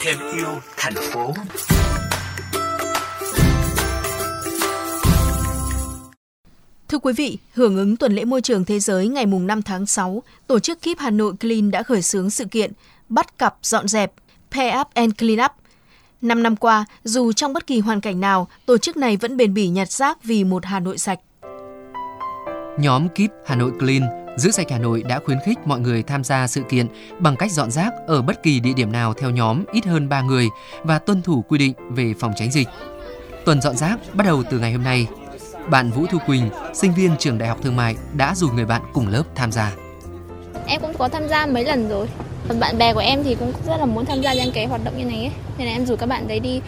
Thêm yêu thành phố. Thưa quý vị, hưởng ứng tuần lễ môi trường thế giới ngày 5 tháng 6, tổ chức Keep Hà Nội Clean đã khởi xướng sự kiện bắt cặp dọn dẹp, pair up and clean up. Năm năm qua, dù trong bất kỳ hoàn cảnh nào, tổ chức này vẫn bền bỉ nhặt rác vì một Hà Nội sạch. Nhóm Keep Hà Nội Clean Giữ sạch Hà Nội đã khuyến khích mọi người tham gia sự kiện bằng cách dọn rác ở bất kỳ địa điểm nào theo nhóm ít hơn 3 người và tuân thủ quy định về phòng tránh dịch. Tuần dọn rác bắt đầu từ ngày hôm nay. Bạn Vũ Thu Quỳnh, sinh viên trường Đại học Thương mại đã rủ người bạn cùng lớp tham gia. Em cũng có tham gia mấy lần rồi. Bạn bè của em thì cũng rất là muốn tham gia những cái hoạt động như này ấy. Nên là em rủ các bạn đấy đi.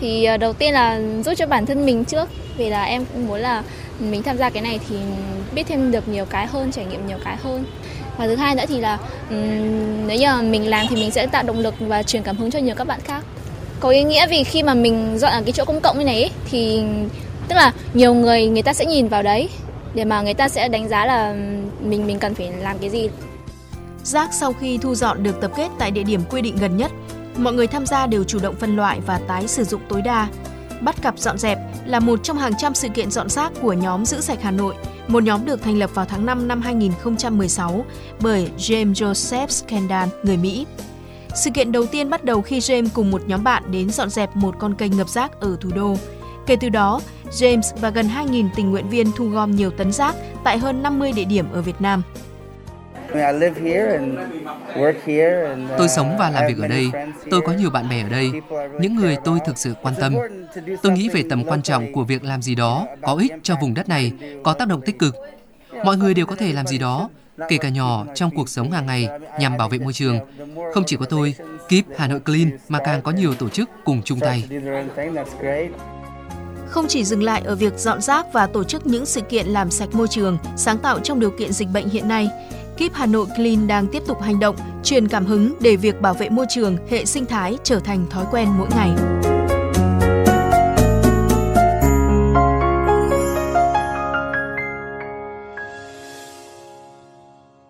Thì ờ, đầu tiên là giúp cho bản thân mình trước vì là em cũng muốn là mình tham gia cái này thì biết thêm được nhiều cái hơn trải nghiệm nhiều cái hơn. Và thứ hai nữa thì là nếu như mình làm thì mình sẽ tạo động lực và truyền cảm hứng cho nhiều các bạn khác. Có ý nghĩa vì khi mà mình dọn ở cái chỗ công cộng như này ấy, thì tức là nhiều người người ta sẽ nhìn vào đấy để mà người ta sẽ đánh giá là mình mình cần phải làm cái gì. Rác sau khi thu dọn được tập kết tại địa điểm quy định gần nhất, mọi người tham gia đều chủ động phân loại và tái sử dụng tối đa. Bắt cặp dọn dẹp là một trong hàng trăm sự kiện dọn rác của nhóm Giữ sạch Hà Nội, một nhóm được thành lập vào tháng 5 năm 2016 bởi James Joseph Scandal, người Mỹ. Sự kiện đầu tiên bắt đầu khi James cùng một nhóm bạn đến dọn dẹp một con kênh ngập rác ở thủ đô. Kể từ đó, James và gần 2.000 tình nguyện viên thu gom nhiều tấn rác tại hơn 50 địa điểm ở Việt Nam. Tôi sống và làm việc ở đây. Tôi có nhiều bạn bè ở đây, những người tôi thực sự quan tâm. Tôi nghĩ về tầm quan trọng của việc làm gì đó có ích cho vùng đất này, có tác động tích cực. Mọi người đều có thể làm gì đó, kể cả nhỏ trong cuộc sống hàng ngày nhằm bảo vệ môi trường. Không chỉ có tôi, Keep Hà Nội Clean mà càng có nhiều tổ chức cùng chung tay. Không chỉ dừng lại ở việc dọn rác và tổ chức những sự kiện làm sạch môi trường, sáng tạo trong điều kiện dịch bệnh hiện nay, ekip Hà Nội Clean đang tiếp tục hành động, truyền cảm hứng để việc bảo vệ môi trường, hệ sinh thái trở thành thói quen mỗi ngày.